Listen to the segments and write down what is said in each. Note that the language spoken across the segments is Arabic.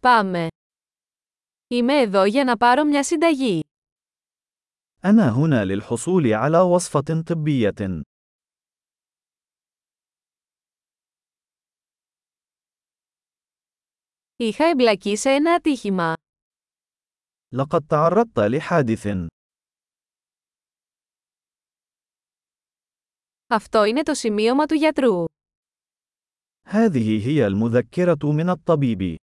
Πάμε. Είμαι εδώ για να πάρω μια συνταγή. أنا هنا للحصول على وصفة طبية. Είχα εμπλακεί σε ένα ατύχημα. لقد تعرضت لحادث. Αυτό είναι το σημείωμα του γιατρού. هذه هي المذكرة من الطبيب.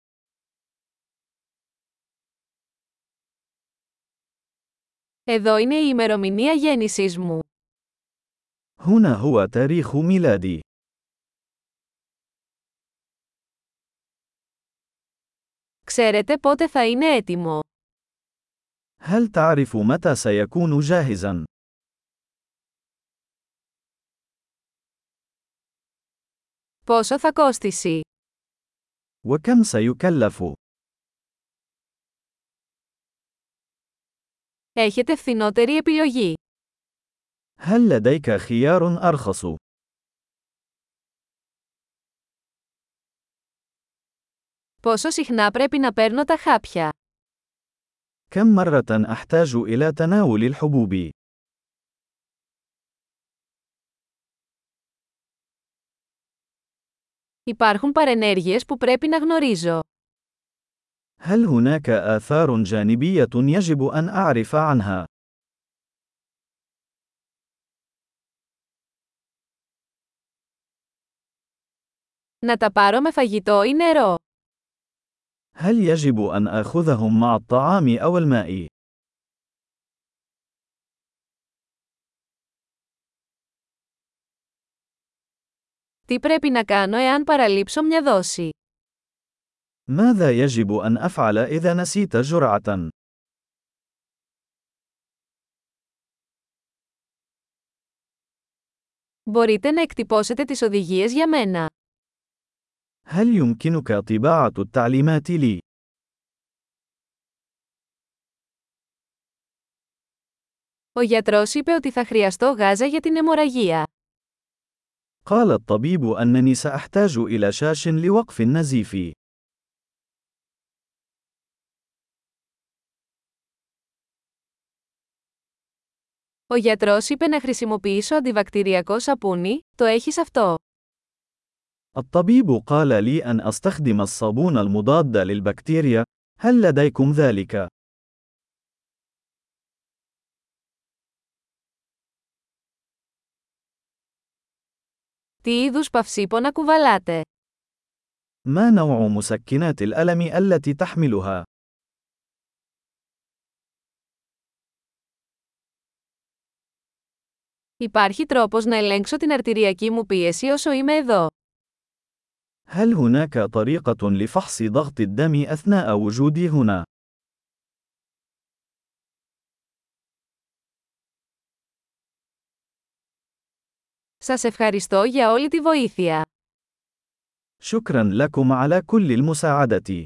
Εδώ είναι η ημερομηνία γέννησής μου. هنا هو تاريخ ميلادي. Ξέρετε πότε θα είναι έτοιμο. هل تعرف متى سيكون جاهزا؟ Πόσο θα κόστησει. وكم سيكلف؟ Έχετε φθηνότερη επιλογή. هل لديك خيار أرخص؟ Πόσο συχνά πρέπει να παίρνω τα χάπια. كم مرة أحتاج إلى تناول الحبوب؟ Υπάρχουν παρενέργειες που πρέπει να γνωρίζω. هل هناك آثار جانبية يجب أن أعرف عنها؟ Να τα πάρω με φαγητό ή νερό. هل يجب أن آخذهم مع الطعام أو الماء؟ Τι πρέπει να κάνω εάν παραλείψω μια δόση. ماذا يجب أن أفعل إذا نسيت جرعة؟ Μπορείτε να εκτυπώσετε τις οδηγίες για μένα. هل يمكنك طباعة التعليمات لي؟ Ο γιατρός είπε ότι θα χρειαστώ γάζα για την αιμορραγία. قال الطبيب أنني سأحتاج إلى شاش لوقف النزيف. Ο γιατρός είπε να χρησιμοποιήσω αντιβακτηριακό σαπούνι, το έχεις αυτό. الطبيب قال لي أن أستخدم الصابون المضاد للبكتيريا. هل لديكم ذلك؟ Τι είδους παυσίπονα κουβαλάτε. ما نوع مسكنات الألم التي تحملها؟ Υπάρχει τρόπος να ελέγξω την αρτηριακή μου πίεση όσο είμαι εδώ. هل هناك طريقة لفحص ضغط الدم أثناء وجودي هنا؟ Σας ευχαριστώ για όλη τη βοήθεια. شكرا لكم على كل المساعدة.